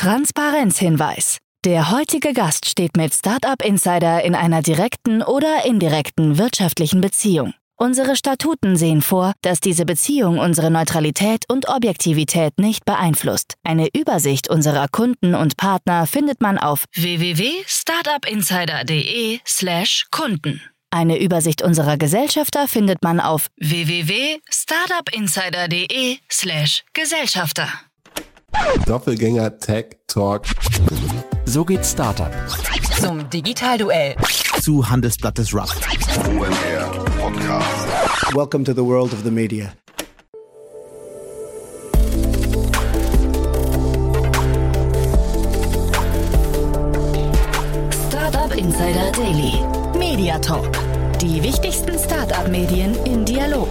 Transparenzhinweis. Der heutige Gast steht mit Startup Insider in einer direkten oder indirekten wirtschaftlichen Beziehung. Unsere Statuten sehen vor, dass diese Beziehung unsere Neutralität und Objektivität nicht beeinflusst. Eine Übersicht unserer Kunden und Partner findet man auf www.startupinsider.de/kunden. Eine Übersicht unserer Gesellschafter findet man auf www.startupinsider.de/gesellschafter. Doppelgänger Tech Talk. So geht Startup. Zum Digitalduell. Zu Handelsblatt des Rough. OMR Podcast. Welcome to the world of the media. Startup Insider Daily. Media Talk. Die wichtigsten Startup-Medien in Dialog.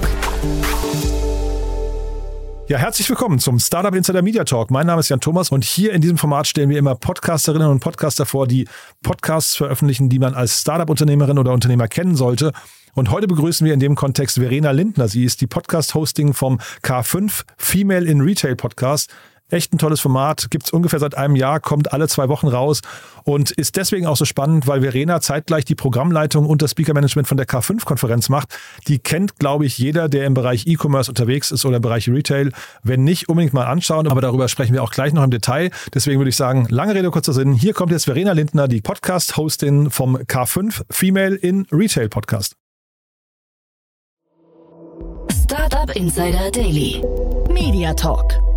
Ja, herzlich willkommen zum Startup Insider Media Talk. Mein Name ist Jan Thomas und hier in diesem Format stellen wir immer Podcasterinnen und Podcaster vor, die Podcasts veröffentlichen, die man als Startup-Unternehmerin oder Unternehmer kennen sollte. Und heute begrüßen wir in dem Kontext Verena Lindner. Sie ist die Podcast-Hosting vom K5 Female in Retail Podcast. Echt ein tolles Format, gibt's ungefähr seit einem Jahr, kommt alle zwei Wochen raus und ist deswegen auch so spannend, weil Verena zeitgleich die Programmleitung und das Speaker-Management von der K5-Konferenz macht. Die kennt, glaube ich, jeder, der im Bereich E-Commerce unterwegs ist oder im Bereich Retail. Wenn nicht, unbedingt mal anschauen, aber darüber sprechen wir auch gleich noch im Detail. Deswegen würde ich sagen, lange Rede, kurzer Sinn. Hier kommt jetzt Verena Lindner, die Podcast-Hostin vom K5 Female in Retail Podcast. Startup Insider Daily. Media Talk.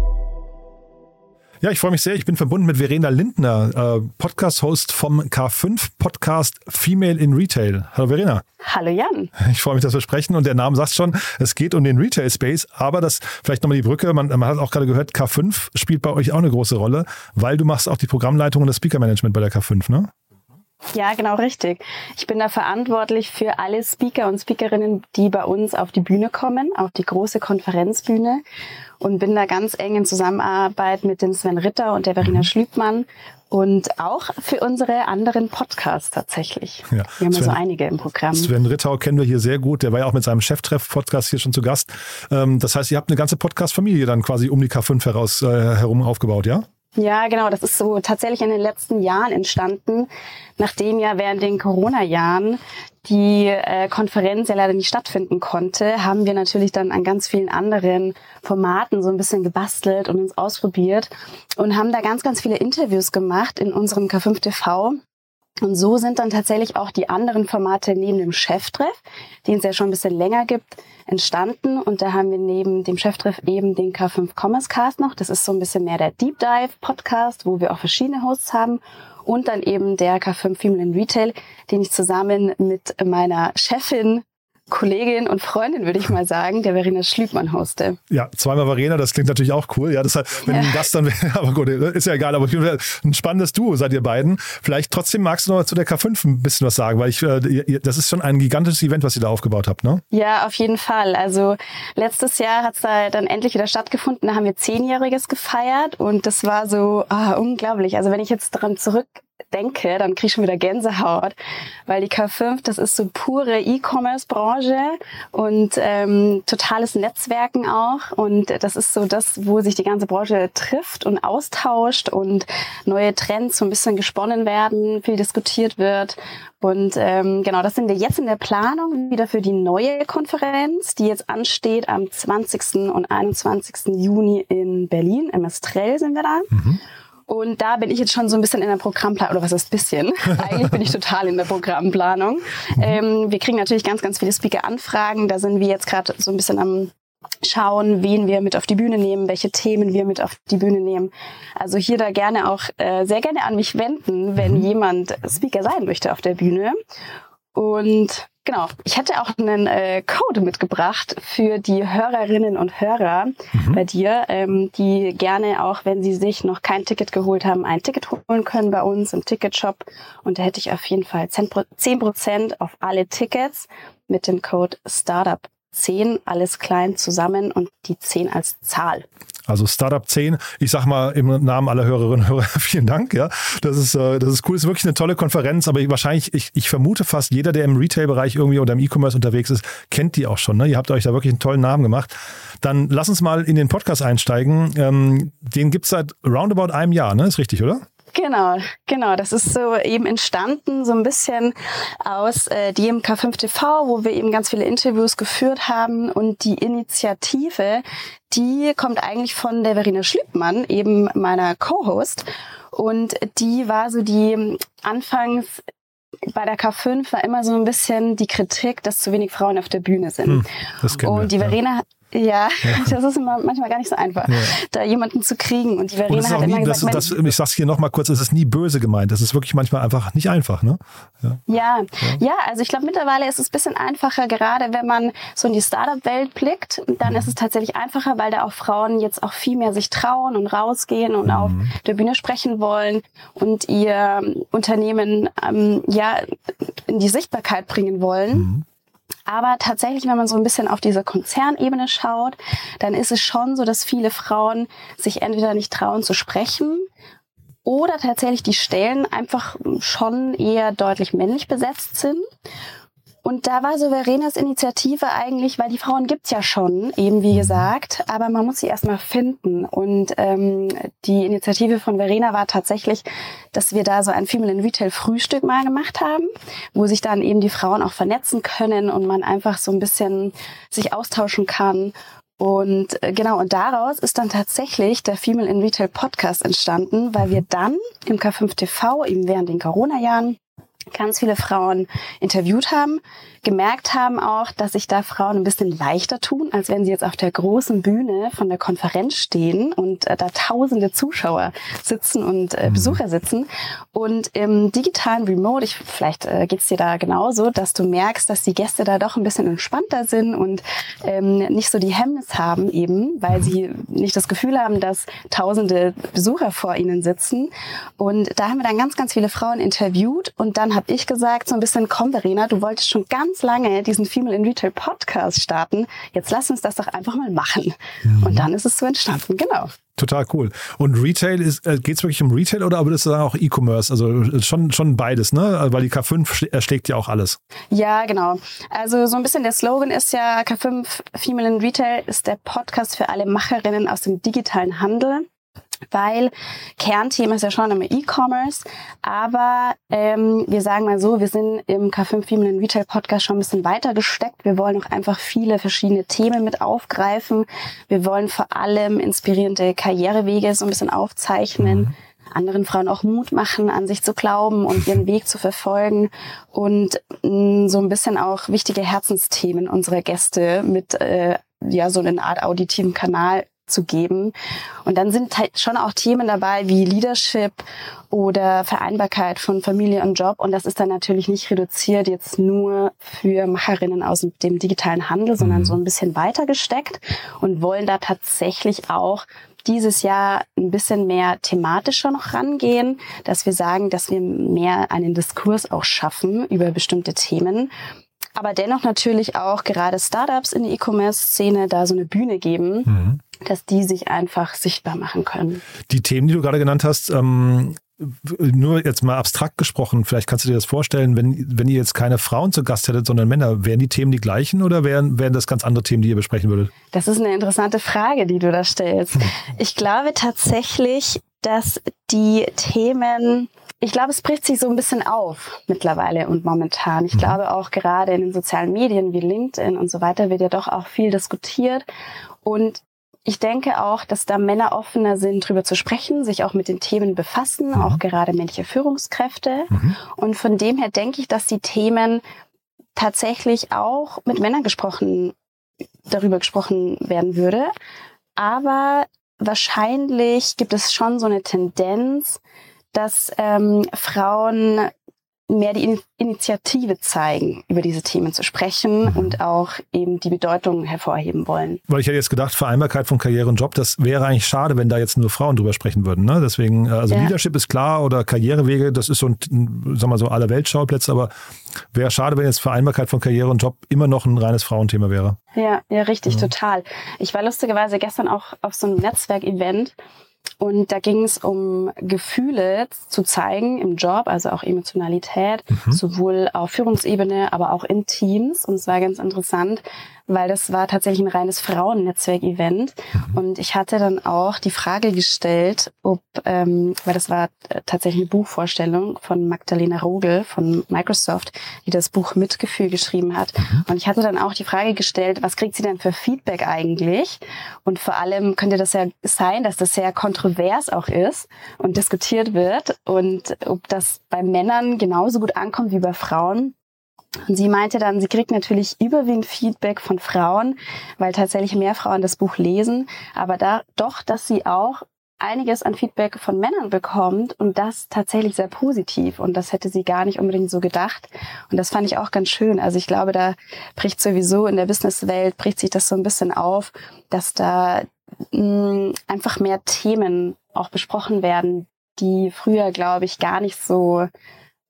Ja, ich freue mich sehr. Ich bin verbunden mit Verena Lindner, äh, Podcast-Host vom K5 Podcast Female in Retail. Hallo Verena. Hallo Jan. Ich freue mich, dass wir sprechen und der Name sagt schon, es geht um den Retail-Space, aber das vielleicht nochmal die Brücke, man, man hat auch gerade gehört, K5 spielt bei euch auch eine große Rolle, weil du machst auch die Programmleitung und das Speaker-Management bei der K5, ne? Ja, genau richtig. Ich bin da verantwortlich für alle Speaker und Speakerinnen, die bei uns auf die Bühne kommen, auf die große Konferenzbühne und bin da ganz eng in Zusammenarbeit mit dem Sven Ritter und der Verena Schlübmann und auch für unsere anderen Podcasts tatsächlich. Ja. Wir haben Sven, ja so einige im Programm. Sven Rittau kennen wir hier sehr gut. Der war ja auch mit seinem Cheftreff-Podcast hier schon zu Gast. Ähm, das heißt, ihr habt eine ganze Podcast-Familie dann quasi um die K5 heraus, äh, herum aufgebaut, ja? Ja, genau. Das ist so tatsächlich in den letzten Jahren entstanden, nachdem ja während den Corona-Jahren die äh, Konferenz ja leider nicht stattfinden konnte, haben wir natürlich dann an ganz vielen anderen Formaten so ein bisschen gebastelt und uns ausprobiert und haben da ganz, ganz viele Interviews gemacht in unserem K5 TV. Und so sind dann tatsächlich auch die anderen Formate neben dem Cheftreff, den es ja schon ein bisschen länger gibt, entstanden. Und da haben wir neben dem Cheftreff eben den K5 Commerce Cast noch. Das ist so ein bisschen mehr der Deep Dive Podcast, wo wir auch verschiedene Hosts haben. Und dann eben der K5 Female in Retail, den ich zusammen mit meiner Chefin Kollegin und Freundin, würde ich mal sagen, der Verena Schlübmann hoste. Ja, zweimal Verena, das klingt natürlich auch cool. Ja, deshalb, wenn ja. das dann wäre, aber gut, ist ja egal, aber ein spannendes Duo seid ihr beiden. Vielleicht trotzdem magst du noch zu der K5 ein bisschen was sagen, weil ich, äh, das ist schon ein gigantisches Event, was ihr da aufgebaut habt, ne? Ja, auf jeden Fall. Also letztes Jahr hat es da dann endlich wieder stattgefunden. Da haben wir Zehnjähriges gefeiert und das war so ah, unglaublich. Also wenn ich jetzt dran zurück denke, dann kriege ich schon wieder Gänsehaut, weil die K5, das ist so pure E-Commerce-Branche und ähm, totales Netzwerken auch und das ist so das, wo sich die ganze Branche trifft und austauscht und neue Trends so ein bisschen gesponnen werden, viel diskutiert wird und ähm, genau, das sind wir jetzt in der Planung wieder für die neue Konferenz, die jetzt ansteht am 20. und 21. Juni in Berlin, im Estrell sind wir da. Mhm. Und da bin ich jetzt schon so ein bisschen in der Programmplanung, oder was ist bisschen? Eigentlich bin ich total in der Programmplanung. Mhm. Ähm, wir kriegen natürlich ganz, ganz viele Speaker-Anfragen. Da sind wir jetzt gerade so ein bisschen am schauen, wen wir mit auf die Bühne nehmen, welche Themen wir mit auf die Bühne nehmen. Also hier da gerne auch äh, sehr gerne an mich wenden, wenn mhm. jemand Speaker sein möchte auf der Bühne. Und Genau. Ich hätte auch einen äh, Code mitgebracht für die Hörerinnen und Hörer mhm. bei dir, ähm, die gerne auch, wenn sie sich noch kein Ticket geholt haben, ein Ticket holen können bei uns im Ticketshop. Und da hätte ich auf jeden Fall 10% auf alle Tickets mit dem Code Startup 10, alles klein zusammen und die 10 als Zahl. Also Startup 10, ich sag mal im Namen aller Hörerinnen und Hörer, vielen Dank. Ja, das ist, äh, das ist cool. Das ist wirklich eine tolle Konferenz, aber wahrscheinlich, ich, ich vermute fast jeder, der im Retail-Bereich irgendwie oder im E-Commerce unterwegs ist, kennt die auch schon. Ne? Ihr habt euch da wirklich einen tollen Namen gemacht. Dann lass uns mal in den Podcast einsteigen. Ähm, den gibt's seit roundabout einem Jahr, ne? Ist richtig, oder? Genau, genau. Das ist so eben entstanden, so ein bisschen aus äh, DMK 5 TV, wo wir eben ganz viele Interviews geführt haben. Und die Initiative, die kommt eigentlich von der Verena Schlippmann, eben meiner Co-Host. Und die war so die anfangs bei der K5 war immer so ein bisschen die Kritik, dass zu wenig Frauen auf der Bühne sind. Hm, das und wir, die. Verena ja, das ist immer, manchmal gar nicht so einfach, Ja. da jemanden zu kriegen. Und die Und Verena auch hat immer nie, gesagt, das, das, Mensch, ich sag's hier nochmal kurz, es ist nie böse gemeint. Das ist wirklich manchmal einfach nicht einfach, ne? Ja. ja, ja, also ich glaube mittlerweile ist es ein bisschen einfacher, gerade wenn man so in die Startup-Welt blickt, dann ist es tatsächlich einfacher, weil da auch Frauen jetzt auch viel mehr sich trauen und rausgehen und auf der Bühne sprechen wollen und ihr Unternehmen ähm, ja in die Sichtbarkeit bringen wollen. Aber tatsächlich, wenn man so ein bisschen auf diese Konzernebene schaut, dann ist es schon so, dass viele Frauen sich entweder nicht trauen zu sprechen oder tatsächlich die Stellen einfach schon eher deutlich männlich besetzt sind. Und da war so Verenas Initiative eigentlich, weil die Frauen gibt's ja schon, eben wie gesagt, aber man muss sie erstmal finden. Und ähm, die Initiative von Verena war tatsächlich, dass wir da so ein Female in Retail Frühstück mal gemacht haben, wo sich dann eben die Frauen auch vernetzen können und man einfach so ein bisschen sich austauschen kann. Und äh, genau, und daraus ist dann tatsächlich der Female in Retail Podcast entstanden, weil wir dann im K5 TV eben während den Corona-Jahren ganz viele Frauen interviewt haben, gemerkt haben auch, dass sich da Frauen ein bisschen leichter tun, als wenn sie jetzt auf der großen Bühne von der Konferenz stehen und äh, da tausende Zuschauer sitzen und äh, Besucher sitzen. Und im digitalen Remote, ich, vielleicht äh, geht's dir da genauso, dass du merkst, dass die Gäste da doch ein bisschen entspannter sind und ähm, nicht so die Hemmnis haben eben, weil sie nicht das Gefühl haben, dass tausende Besucher vor ihnen sitzen. Und da haben wir dann ganz, ganz viele Frauen interviewt und dann habe ich gesagt, so ein bisschen, komm Verena, du wolltest schon ganz lange diesen Female in Retail Podcast starten. Jetzt lass uns das doch einfach mal machen. Und dann ist es so entstanden, genau. Total cool. Und Retail ist, äh, geht's wirklich um Retail oder würdest du sagen auch E-Commerce? Also äh, schon, schon beides, ne? Weil die K5 schl- erschlägt ja auch alles. Ja, genau. Also so ein bisschen der Slogan ist ja K5 Female in Retail ist der Podcast für alle Macherinnen aus dem digitalen Handel. Weil Kernthema ist ja schon immer E-Commerce, aber ähm, wir sagen mal so, wir sind im K5 Female in Retail Podcast schon ein bisschen weiter gesteckt. Wir wollen auch einfach viele verschiedene Themen mit aufgreifen. Wir wollen vor allem inspirierende Karrierewege so ein bisschen aufzeichnen anderen Frauen auch Mut machen, an sich zu glauben und ihren Weg zu verfolgen und mh, so ein bisschen auch wichtige Herzensthemen unserer Gäste mit äh, ja so eine Art auditiven Kanal zu geben. Und dann sind halt schon auch Themen dabei wie Leadership oder Vereinbarkeit von Familie und Job. Und das ist dann natürlich nicht reduziert jetzt nur für Macherinnen aus dem digitalen Handel, sondern so ein bisschen weiter gesteckt und wollen da tatsächlich auch dieses Jahr ein bisschen mehr thematischer noch rangehen, dass wir sagen, dass wir mehr einen Diskurs auch schaffen über bestimmte Themen. Aber dennoch natürlich auch gerade Startups in der E-Commerce-Szene da so eine Bühne geben, dass die sich einfach sichtbar machen können. Die Themen, die du gerade genannt hast, ähm, nur jetzt mal abstrakt gesprochen, vielleicht kannst du dir das vorstellen, wenn, wenn ihr jetzt keine Frauen zu Gast hättet, sondern Männer, wären die Themen die gleichen oder wären, wären das ganz andere Themen, die ihr besprechen würdet? Das ist eine interessante Frage, die du da stellst. Ich glaube tatsächlich, dass die Themen, ich glaube, es bricht sich so ein bisschen auf mittlerweile und momentan. Ich glaube auch gerade in den sozialen Medien wie LinkedIn und so weiter wird ja doch auch viel diskutiert und ich denke auch, dass da Männer offener sind, drüber zu sprechen, sich auch mit den Themen befassen, auch gerade männliche Führungskräfte. Und von dem her denke ich, dass die Themen tatsächlich auch mit Männern gesprochen, darüber gesprochen werden würde. Aber wahrscheinlich gibt es schon so eine Tendenz, dass ähm, Frauen mehr die Initiative zeigen, über diese Themen zu sprechen Mhm. und auch eben die Bedeutung hervorheben wollen. Weil ich hätte jetzt gedacht, Vereinbarkeit von Karriere und Job, das wäre eigentlich schade, wenn da jetzt nur Frauen drüber sprechen würden. Ne? Deswegen, äh, also Ja. Leadership ist klar oder Karrierewege, das ist so ein, sagen wir mal so, aller Weltschauplätze, aber wäre schade, wenn jetzt Vereinbarkeit von Karriere und Job immer noch ein reines Frauenthema wäre. Ja, ja, richtig, Mhm. total. Ich war lustigerweise gestern auch auf so einem Netzwerkevent und da ging es um Gefühle zu zeigen im Job, also auch Emotionalität, Mhm. sowohl auf Führungsebene, aber auch in Teams. Und es war ganz interessant, weil das war tatsächlich ein reines Frauennetzwerkevent. Mhm. Und ich hatte dann auch die Frage gestellt, ob, ähm, weil das war äh, tatsächlich eine Buchvorstellung von Magdalena Rogel von Microsoft, die das Buch Mitgefühl geschrieben hat. Und ich hatte dann auch die Frage gestellt, was kriegt sie denn für Feedback eigentlich? Und vor allem könnte das ja sein, dass das sehr kontrovers auch ist und diskutiert wird und ob das bei Männern genauso gut ankommt wie bei Frauen. Und sie meinte dann, sie kriegt natürlich überwiegend Feedback von Frauen, weil tatsächlich mehr Frauen das Buch lesen, aber da doch, dass sie auch einiges an Feedback von Männern bekommt und das tatsächlich sehr positiv und das hätte sie gar nicht unbedingt so gedacht und das fand ich auch ganz schön. Also ich glaube, da bricht sowieso in der Businesswelt bricht sich das so ein bisschen auf, dass da mh, einfach mehr Themen auch besprochen werden, die früher, glaube ich, gar nicht so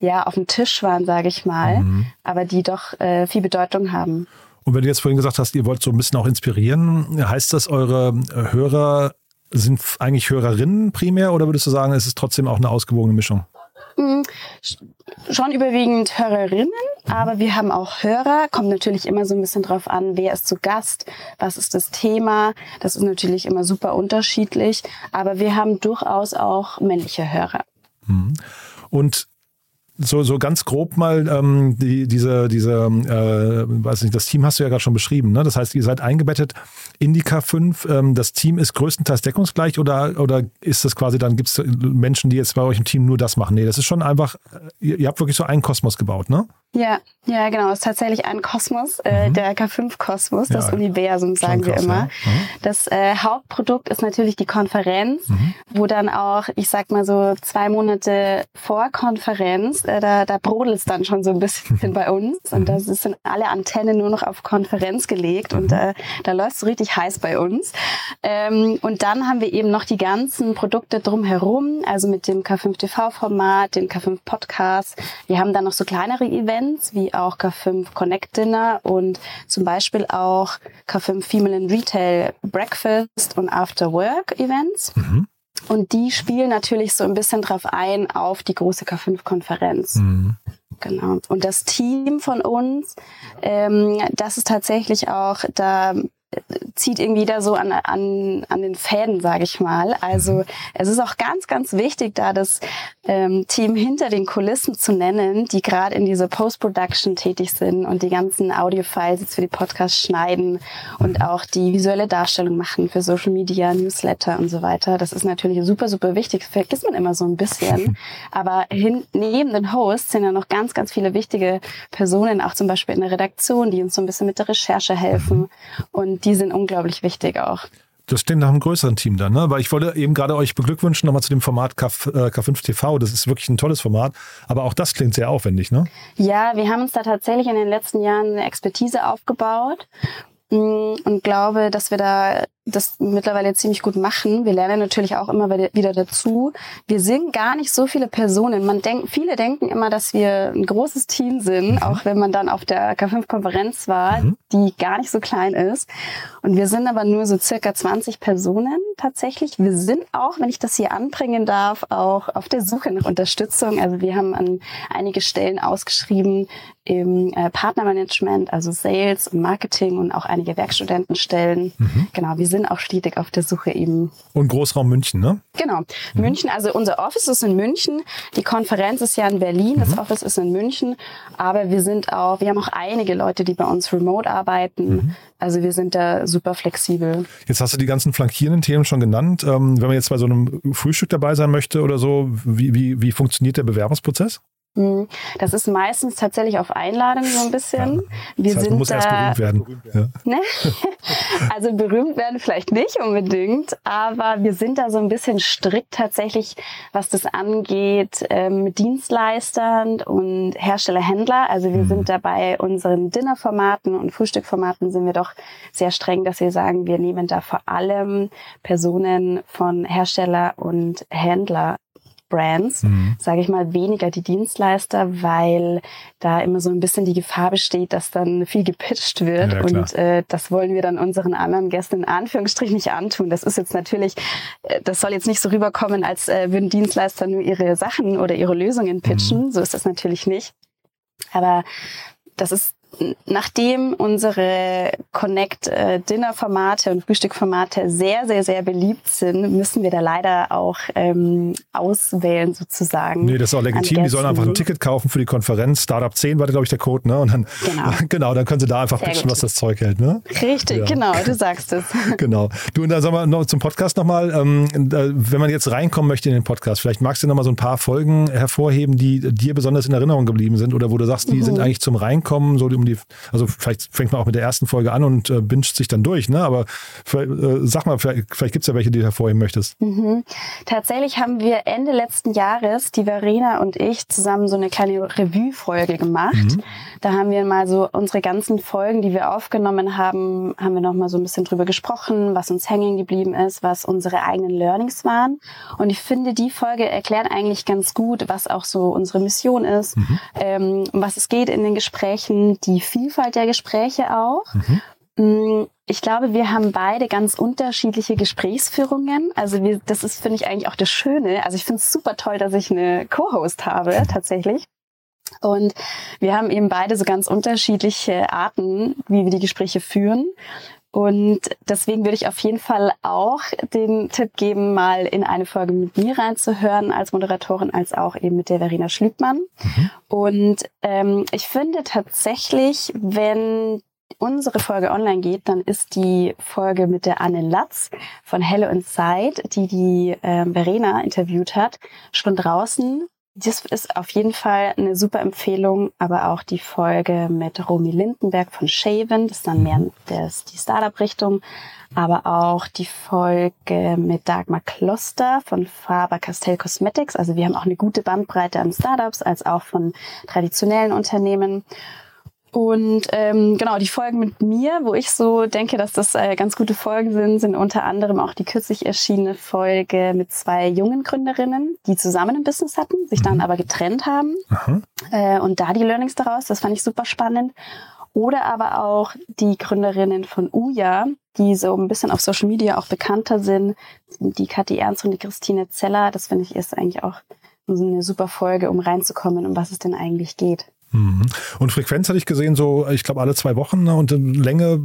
ja auf dem Tisch waren, sage ich mal, Mhm. aber die doch äh, viel Bedeutung haben. Und wenn du jetzt vorhin gesagt hast, ihr wollt so ein bisschen auch inspirieren, heißt das, eure äh, Hörer sind eigentlich Hörerinnen primär oder würdest du sagen, es ist trotzdem auch eine ausgewogene Mischung? Sch- Schon überwiegend Hörerinnen, aber wir haben auch Hörer. Kommt natürlich immer so ein bisschen drauf an, wer ist zu Gast, was ist das Thema. Das ist natürlich immer super unterschiedlich, aber wir haben durchaus auch männliche Hörer. Und so, so ganz grob mal ähm, die, diese, diese äh, weiß nicht, das Team hast du ja gerade schon beschrieben. Ne? Das heißt, ihr seid eingebettet in die K5. Ähm, das Team ist größtenteils deckungsgleich oder, oder ist das quasi, dann gibt es Menschen, die jetzt bei euch im Team nur das machen? Nee, das ist schon einfach, äh, ihr, ihr habt wirklich so einen Kosmos gebaut, ne? Ja, ja, genau. Es ist tatsächlich ein Kosmos, äh, der K5-Kosmos, das Mhm. Ja, Universum, sagen wir immer. ja. Mhm. Das äh, Hauptprodukt ist natürlich die Konferenz, Mhm. wo dann auch, ich sag mal so zwei Monate vor Konferenz, äh, da, da brodelt es dann schon so ein bisschen bei uns. Mhm. Und da sind alle Antennen nur noch auf Konferenz gelegt und äh, da läuft es richtig heiß bei uns. Ähm, und dann haben wir eben noch die ganzen Produkte drumherum, also mit dem K5 TV-Format, dem K5 Podcast. Wir haben dann noch so kleinere Events, wie auch K5 Connect Dinner und zum Beispiel auch K5 Female in Retail Breakfast und After Work Events. Mhm. Und die spielen natürlich so ein bisschen drauf ein auf die große K5-Konferenz. Mhm. Genau. Und das Team von uns, ähm, das ist tatsächlich auch, da zieht irgendwie da so an, an, an den Fäden, sage ich mal. Also es ist auch ganz, ganz wichtig, da das ähm, Team hinter den Kulissen zu nennen, die gerade in dieser Post-Production tätig sind und die ganzen Audio-Files jetzt für die Podcasts schneiden und auch die visuelle Darstellung machen für Social Media, Newsletter und so weiter. Das ist natürlich super, super wichtig. Vergisst man immer so ein bisschen. Aber hin, neben den Hosts sind ja noch ganz, ganz viele wichtige Personen, auch zum Beispiel in der Redaktion, die uns so ein bisschen mit der Recherche helfen. Und die sind unglaublich wichtig auch. Das klingt nach einem größeren Team dann, ne? Weil ich wollte eben gerade euch beglückwünschen nochmal zu dem Format K, äh, K5 TV. Das ist wirklich ein tolles Format. Aber auch das klingt sehr aufwendig, ne? Ja, wir haben uns da tatsächlich in den letzten Jahren eine Expertise aufgebaut mm, und glaube, dass wir da das mittlerweile ziemlich gut machen. Wir lernen natürlich auch immer wieder dazu. Wir sind gar nicht so viele Personen. Man denkt, viele denken immer, dass wir ein großes Team sind, Mhm. auch wenn man dann auf der K5-Konferenz war, die gar nicht so klein ist. Und wir sind aber nur so circa 20 Personen tatsächlich. Wir sind auch, wenn ich das hier anbringen darf, auch auf der Suche nach Unterstützung. Also wir haben an einige Stellen ausgeschrieben im äh, Partnermanagement, also Sales und Marketing und auch einige Werkstudentenstellen. Genau, wir sind auch stetig auf der Suche eben. Und Großraum München, ne? Genau. München, also unser Office ist in München. Die Konferenz ist ja in Berlin. Das Office ist in München. Aber wir sind auch, wir haben auch einige Leute, die bei uns remote arbeiten. Also wir sind da super flexibel. Jetzt hast du die ganzen flankierenden Themen schon genannt. Ähm, wenn man jetzt bei so einem Frühstück dabei sein möchte oder so, wie, wie, wie funktioniert der Bewerbungsprozess? Hm, Das ist meistens tatsächlich auf Einladung so ein bisschen. Wir Das heißt, man sind muss erst da, berühmt werden. Ja. Ne? Also berühmt werden vielleicht nicht unbedingt, aber wir sind da so ein bisschen strikt tatsächlich, was das angeht, ähm, mit Dienstleistern und Hersteller-Händler. Also wir sind da bei unseren Dinnerformaten und Frühstückformaten sind wir doch sehr streng, dass wir sagen, wir nehmen da vor allem Personen von Hersteller und Händler Brands, Mhm. sage ich mal, weniger die Dienstleister, weil da immer so ein bisschen die Gefahr besteht, dass dann viel gepitcht wird Ja, und äh, das wollen wir dann unseren anderen Gästen in Anführungsstrichen nicht antun. Das ist jetzt natürlich, äh, das soll jetzt nicht so rüberkommen, als äh, würden Dienstleister nur ihre Sachen oder ihre Lösungen pitchen. Mhm. So ist das natürlich nicht. Aber das ist nachdem unsere Connect äh, Dinner Formate und Frühstückformate sehr sehr sehr beliebt sind, müssen wir da leider auch ähm, auswählen sozusagen. Nee, das ist auch legitim. Die sollen einfach ein. Ticket kaufen für die Konferenz. Startup 10 war, glaube ich, der Code, ne? Und dann, Genau. genau, dann können sie da einfach Sehr pitchen, gut. was das Zeug hält, ne? Richtig, Ja. genau, du sagst es. Genau. Du, und dann sagen wir noch zum Podcast nochmal, ähm, äh, wenn man jetzt reinkommen möchte in den Podcast, vielleicht magst du nochmal so ein paar Folgen hervorheben, die dir besonders in Erinnerung geblieben sind oder wo du sagst, die Mhm. sind eigentlich zum Reinkommen, so um die, also vielleicht fängt man auch mit der ersten Folge an und äh, binscht sich dann durch, ne? Aber äh, sag mal, vielleicht, vielleicht gibt es ja welche, die du hervorheben möchtest. Mhm. Tatsächlich haben wir Ende letzten Jahres, die Verena und ich, zusammen so eine kleine Revue-Folge gemacht. Mhm. Da haben wir mal so unsere ganzen Folgen, die wir aufgenommen haben, haben wir noch mal so ein bisschen drüber gesprochen, was uns hängen geblieben ist, was unsere eigenen Learnings waren. Und ich finde, die Folge erklärt eigentlich ganz gut, was auch so unsere Mission ist, ähm, um was es geht in den Gesprächen, die Vielfalt der Gespräche auch. Mm, Ich glaube, wir haben beide ganz unterschiedliche Gesprächsführungen. Also wir, das ist, finde ich, eigentlich auch das Schöne. Also ich finde es super toll, dass ich eine Co-Host habe, tatsächlich. Und wir haben eben beide so ganz unterschiedliche Arten, wie wir die Gespräche führen. Und deswegen würde ich auf jeden Fall auch den Tipp geben, mal in eine Folge mit mir reinzuhören als Moderatorin, als auch eben mit der Verena Schlübmann. Und ähm, ich finde tatsächlich, wenn unsere Folge online geht, dann ist die Folge mit der Anne Latz von Hello Inside, die die ähm, Verena interviewt hat, schon draußen. Das ist auf jeden Fall eine super Empfehlung, aber auch die Folge mit Romy Lindenberg von Shaven, das ist dann mehr das, die Startup-Richtung, aber auch die Folge mit Dagmar Kloster von Faber-Castell Cosmetics. Also wir haben auch eine gute Bandbreite an Startups als auch von traditionellen Unternehmen. Und ähm, genau, die Folgen mit mir, wo ich so denke, dass das äh, ganz gute Folgen sind, sind unter anderem auch die kürzlich erschienene Folge mit zwei jungen Gründerinnen, die zusammen ein Business hatten, sich dann aber getrennt haben. Äh, und da die Learnings daraus, das fand ich super spannend. Oder aber auch die Gründerinnen von Uja, die so ein bisschen auf Social Media auch bekannter sind, die Kathi Ernst und die Christine Zeller. Das finde ich ist eigentlich auch so eine super Folge, um reinzukommen, um was es denn eigentlich geht. Mhm. Und Frequenz hatte ich gesehen, so, ich glaube, alle zwei Wochen ne? und Länge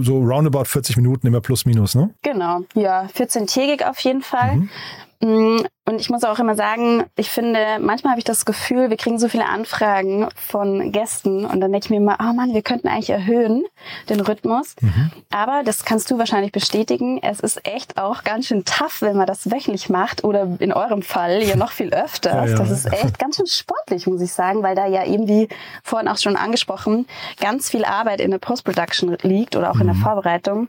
so roundabout 40 Minuten immer plus minus, ne? Genau, ja, 14-tägig auf jeden Fall. Mhm. Mm, Und ich muss auch immer sagen, ich finde, manchmal habe ich das Gefühl, wir kriegen so viele Anfragen von Gästen und dann denke ich mir immer, oh Mann, wir könnten eigentlich erhöhen den Rhythmus. Mhm. Aber das kannst du wahrscheinlich bestätigen. Es ist echt auch ganz schön tough, wenn man das wöchentlich macht oder in eurem Fall ja noch viel öfter. Ja, ja. Das ist echt ganz schön sportlich, muss ich sagen, weil da ja eben wie vorhin auch schon angesprochen, ganz viel Arbeit in der Post-Production liegt oder auch in der Mhm. Vorbereitung.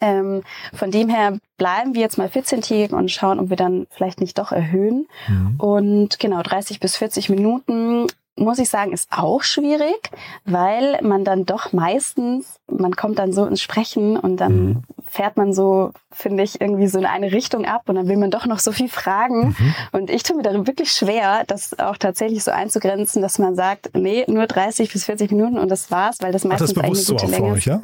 Ähm, von dem her bleiben wir jetzt mal 14-tägig und schauen, ob wir dann vielleicht nicht doch erhöhen. Mhm. Und genau, 30 bis 40 Minuten, muss ich sagen, ist auch schwierig, weil man dann doch meistens, man kommt dann so ins Sprechen und dann Mhm. fährt man so, finde ich, irgendwie so in eine Richtung ab und dann will man doch noch so viel fragen. Mhm. Und ich tue mir darin wirklich schwer, das auch tatsächlich so einzugrenzen, dass man sagt, nee, nur 30 bis 40 Minuten und das war's, weil das Ach, das meistens ist bewusst eine so gute auch für Länge euch, ja?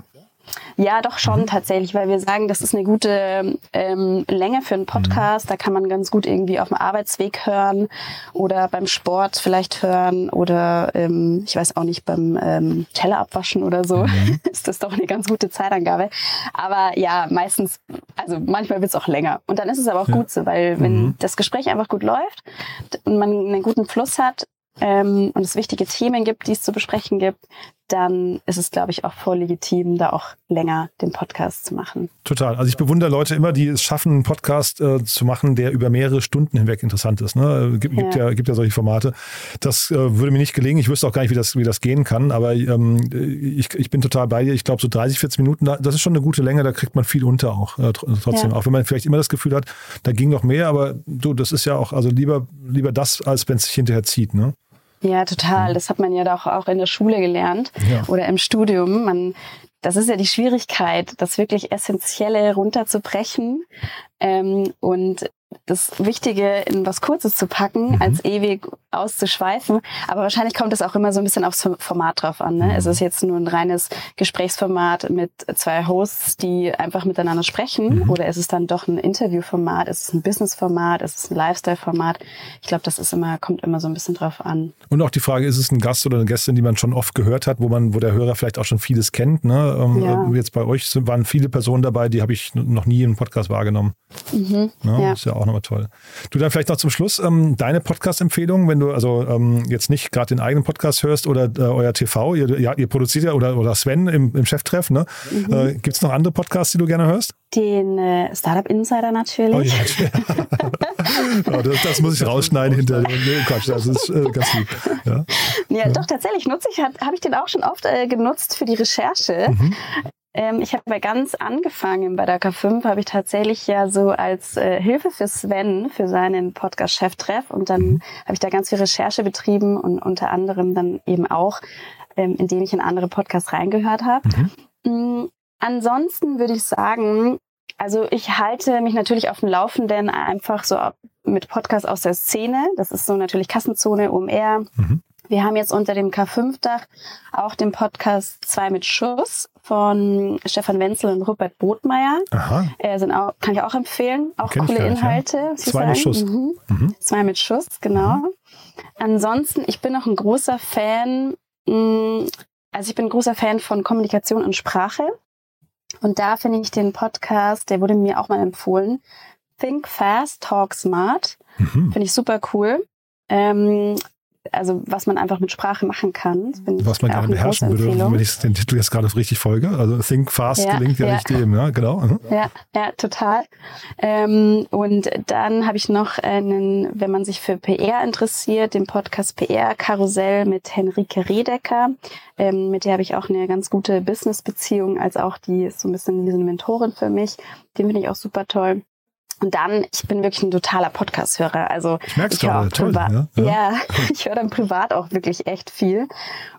Ja, doch schon tatsächlich, weil wir sagen, das ist eine gute ähm, Länge für einen Podcast. Da kann man ganz gut irgendwie auf dem Arbeitsweg hören oder beim Sport vielleicht hören oder ähm, ich weiß auch nicht, beim ähm, Teller abwaschen oder so. ist das doch eine ganz gute Zeitangabe. Aber ja, meistens, also manchmal wird es auch länger. Und dann ist es aber auch Ja. gut so, weil wenn Mhm. das Gespräch einfach gut läuft und man einen guten Fluss hat, ähm, und es wichtige Themen gibt, die es zu besprechen gibt, dann ist es, glaube ich, auch voll legitim, da auch länger den Podcast zu machen. Total. Also ich bewundere Leute immer, die es schaffen, einen Podcast äh, zu machen, der über mehrere Stunden hinweg interessant ist. Ne? Gibt, ja. Gibt, ja, gibt ja solche Formate. Das äh, würde mir nicht gelingen. Ich wüsste auch gar nicht, wie das, wie das gehen kann. Aber ähm, ich, ich bin total bei dir. Ich glaube, so 30, 40 Minuten, das ist schon eine gute Länge. Da kriegt man viel unter auch äh, trotzdem. Ja. Auch wenn man vielleicht immer das Gefühl hat, da ging noch mehr. Aber du, das ist ja auch, also lieber, lieber das, als wenn es sich hinterher zieht. Ne? Ja, total. Mhm. Das hat man ja doch auch in der Schule gelernt ja. oder im Studium. Man, das ist ja die Schwierigkeit, das wirklich Essentielle runterzubrechen ähm, und das Wichtige in was Kurzes zu packen, mhm. als ewig auszuschweifen. Aber wahrscheinlich kommt es auch immer so ein bisschen aufs Format drauf an. Ne? Mhm. Es ist jetzt nur ein reines Gesprächsformat mit zwei Hosts, die einfach miteinander sprechen. Mhm. Oder ist es dann doch ein Interviewformat? Ist es ein Businessformat? Ist es ein Lifestyle-Format? Ich glaube, das ist immer, kommt immer so ein bisschen drauf an. Und auch die Frage, ist es ein Gast oder eine Gästin, die man schon oft gehört hat, wo man, wo der Hörer vielleicht auch schon vieles kennt? Ne? Ähm, ja. Jetzt bei euch waren viele Personen dabei, die habe ich noch nie im Podcast wahrgenommen. Mhm. Ne? Ja. Ist ja auch nochmal toll. Du dann vielleicht noch zum Schluss ähm, deine Podcast-Empfehlung, wenn du also ähm, jetzt nicht gerade den eigenen Podcast hörst oder äh, euer TV, ihr, ja, ihr produziert ja oder, oder Sven im, im Cheftreff, ne? Mhm. Äh, Gibt es noch andere Podcasts, die du gerne hörst? Den äh, Startup Insider natürlich. Oh, ja. oh, das, das, muss ich rausschneiden hinter dem. Nee, Quatsch, das ist äh, ganz lieb. Ja. ja, ja. doch, tatsächlich nutze ich, habe ich den auch schon oft äh, genutzt für die Recherche. Mhm. Ähm, ich habe bei ganz angefangen bei der K5, habe ich tatsächlich ja so als äh, Hilfe für Sven, für seinen Podcast Cheftreff und dann mhm. habe ich da ganz viel Recherche betrieben und unter anderem dann eben auch, ähm, indem ich in andere Podcasts reingehört habe. Mhm. Mhm. Ansonsten würde ich sagen, also ich halte mich natürlich auf dem Laufenden einfach so mit Podcasts aus der Szene. Das ist so natürlich Kassenzone, OMR. Mhm. Wir haben jetzt unter dem K5-Dach auch den Podcast 2 mit Schuss von Stefan Wenzel und Rupert Botmeier. Aha. Äh, sind auch, kann ich auch empfehlen. Auch Kenn coole Inhalte. Ja. Zwei mit Schuss. Mhm. Mhm. Zwei mit Schuss, genau. Mhm. Ansonsten, ich bin auch ein großer Fan, mh, mm, also ich bin ein großer Fan von Kommunikation und Sprache. Und da finde ich den Podcast, der wurde mir auch mal empfohlen, Think Fast, Talk Smart. Mhm. Finde ich super cool. Ähm, also was man einfach mit Sprache machen kann. Was man gerne beherrschen würde, wenn ich den Titel jetzt gerade richtig folge. Also Think Fast ja, gelingt ja, ja, nicht dem, ja, genau. Mhm. Ja, ja, total. Ähm, und dann habe ich noch einen, wenn man sich für PR interessiert, den Podcast PR Karussell mit Henrike Redecker. Ähm, mit der habe ich auch eine ganz gute Business-Beziehung, als auch die ist so ein bisschen diese Mentorin für mich. Den finde ich auch super toll. Und dann, ich bin wirklich ein totaler Podcast-Hörer. Also ich, ich höre auch toll, privat, ja, ja. ja ich höre dann privat auch wirklich echt viel.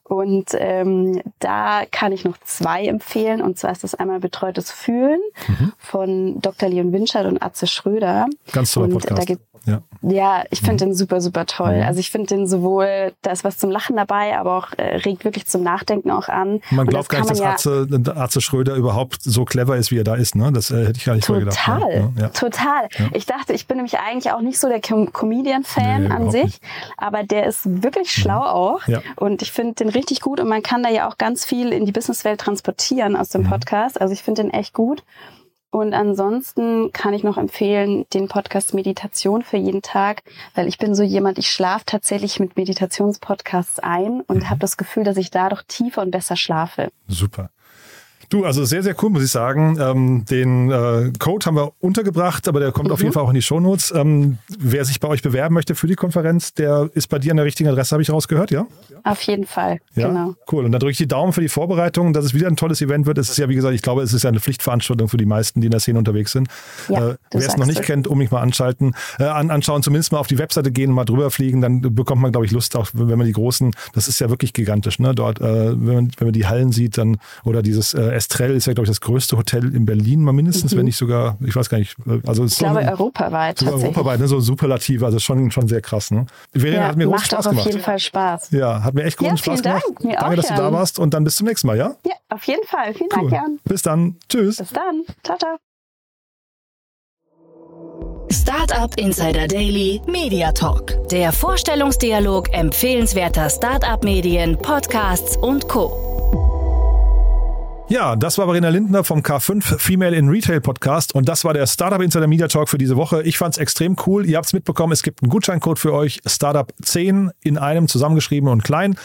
Und ähm, da kann ich noch zwei empfehlen. Und zwar ist das einmal Betreutes Fühlen mhm. von Dr. Leon Winscheid und Atze Schröder. Ganz toller und Podcast. Ja. ja, ich finde mhm. den super, super toll. Mhm. Also ich finde den sowohl, da ist was zum Lachen dabei, aber auch äh, regt wirklich zum Nachdenken auch an. Man glaubt gar nicht, dass ja Atze, Atze Schröder überhaupt so clever ist, wie er da ist. Ne? Das äh, hätte ich gar nicht total, vorgedacht. Total, ja. total. Ja. Ich dachte, ich bin nämlich eigentlich auch nicht so der Com Comedian-Fan nee, an sich, nicht. aber der ist wirklich mhm. schlau auch. Ja. Und ich finde den richtig gut und man kann da ja auch ganz viel in die Businesswelt transportieren aus dem mhm. Podcast. Also ich finde den echt gut. Und ansonsten kann ich noch empfehlen, den Podcast Meditation für jeden Tag, weil ich bin so jemand, ich schlafe tatsächlich mit Meditationspodcasts ein und mhm. habe das Gefühl, dass ich dadurch tiefer und besser schlafe. Super. Du, also sehr, sehr cool, muss ich sagen. Ähm, den äh, Code haben wir untergebracht, aber der kommt mhm. auf jeden Fall auch in die Shownotes. Ähm, wer sich bei euch bewerben möchte für die Konferenz, der ist bei dir an der richtigen Adresse, habe ich rausgehört, ja? Auf jeden Fall, ja? genau. Cool. Und dann drücke ich die Daumen für die Vorbereitung, dass es wieder ein tolles Event wird. Es ist ja, wie gesagt, ich glaube, es ist ja eine Pflichtveranstaltung für die meisten, die in der Szene unterwegs sind. Ja, äh, wer es noch nicht es. kennt, unbedingt mal anschalten, äh, an, anschauen, zumindest mal auf die Webseite gehen, mal drüber fliegen, dann bekommt man, glaube ich, Lust, auch wenn man die großen, das ist ja wirklich gigantisch, ne? Dort, äh, wenn, man, wenn man die Hallen sieht, dann, oder dieses äh, Estrell ist ja, glaube ich, das größte Hotel in Berlin, mal mindestens, mhm. wenn nicht sogar, ich weiß gar nicht. Also ich glaube, so, europaweit. So europaweit, ne, so Superlative, also schon, schon sehr krass. Ne? Ja, hat mir macht Spaß auch gemacht. auf jeden Fall Spaß. Ja, hat mir echt großen ja, Spaß Dank. gemacht. Mir Danke, dass du da warst und dann bis zum nächsten Mal, ja? Ja, auf jeden Fall. Vielen cool. Dank, Jan. Bis dann. Tschüss. Bis dann. Ciao, ciao. Startup Insider Daily Media Talk. Der Vorstellungsdialog empfehlenswerter Startup-Medien, Podcasts und Co. Ja, das war Verena Lindner vom K5 Female in Retail Podcast und das war der Startup Insider Media Talk für diese Woche. Ich fand es extrem cool. Ihr habt es mitbekommen, es gibt einen Gutscheincode für euch, Startup 10 in einem zusammengeschrieben und klein.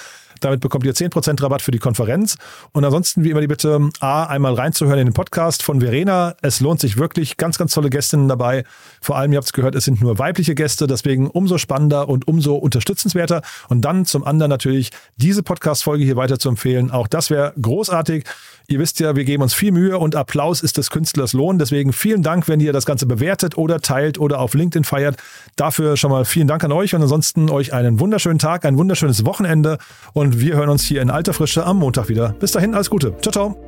Damit bekommt ihr 10% Rabatt für die Konferenz. Und ansonsten, wie immer, die Bitte, A, einmal reinzuhören in den Podcast von Verena. Es lohnt sich wirklich. Ganz, ganz tolle Gästinnen dabei. Vor allem, ihr habt es gehört, es sind nur weibliche Gäste. Deswegen umso spannender und umso unterstützenswerter. Und dann zum anderen natürlich diese Podcast-Folge hier weiter zu empfehlen. Auch das wäre großartig. Ihr wisst ja, wir geben uns viel Mühe und Applaus ist des Künstlers Lohn. Deswegen vielen Dank, wenn ihr das Ganze bewertet oder teilt oder auf LinkedIn feiert. Dafür schon mal vielen Dank an euch und ansonsten euch einen wunderschönen Tag, ein wunderschönes Wochenende und wir hören uns hier in alter Frische am Montag wieder. Bis dahin, alles Gute. Ciao, ciao.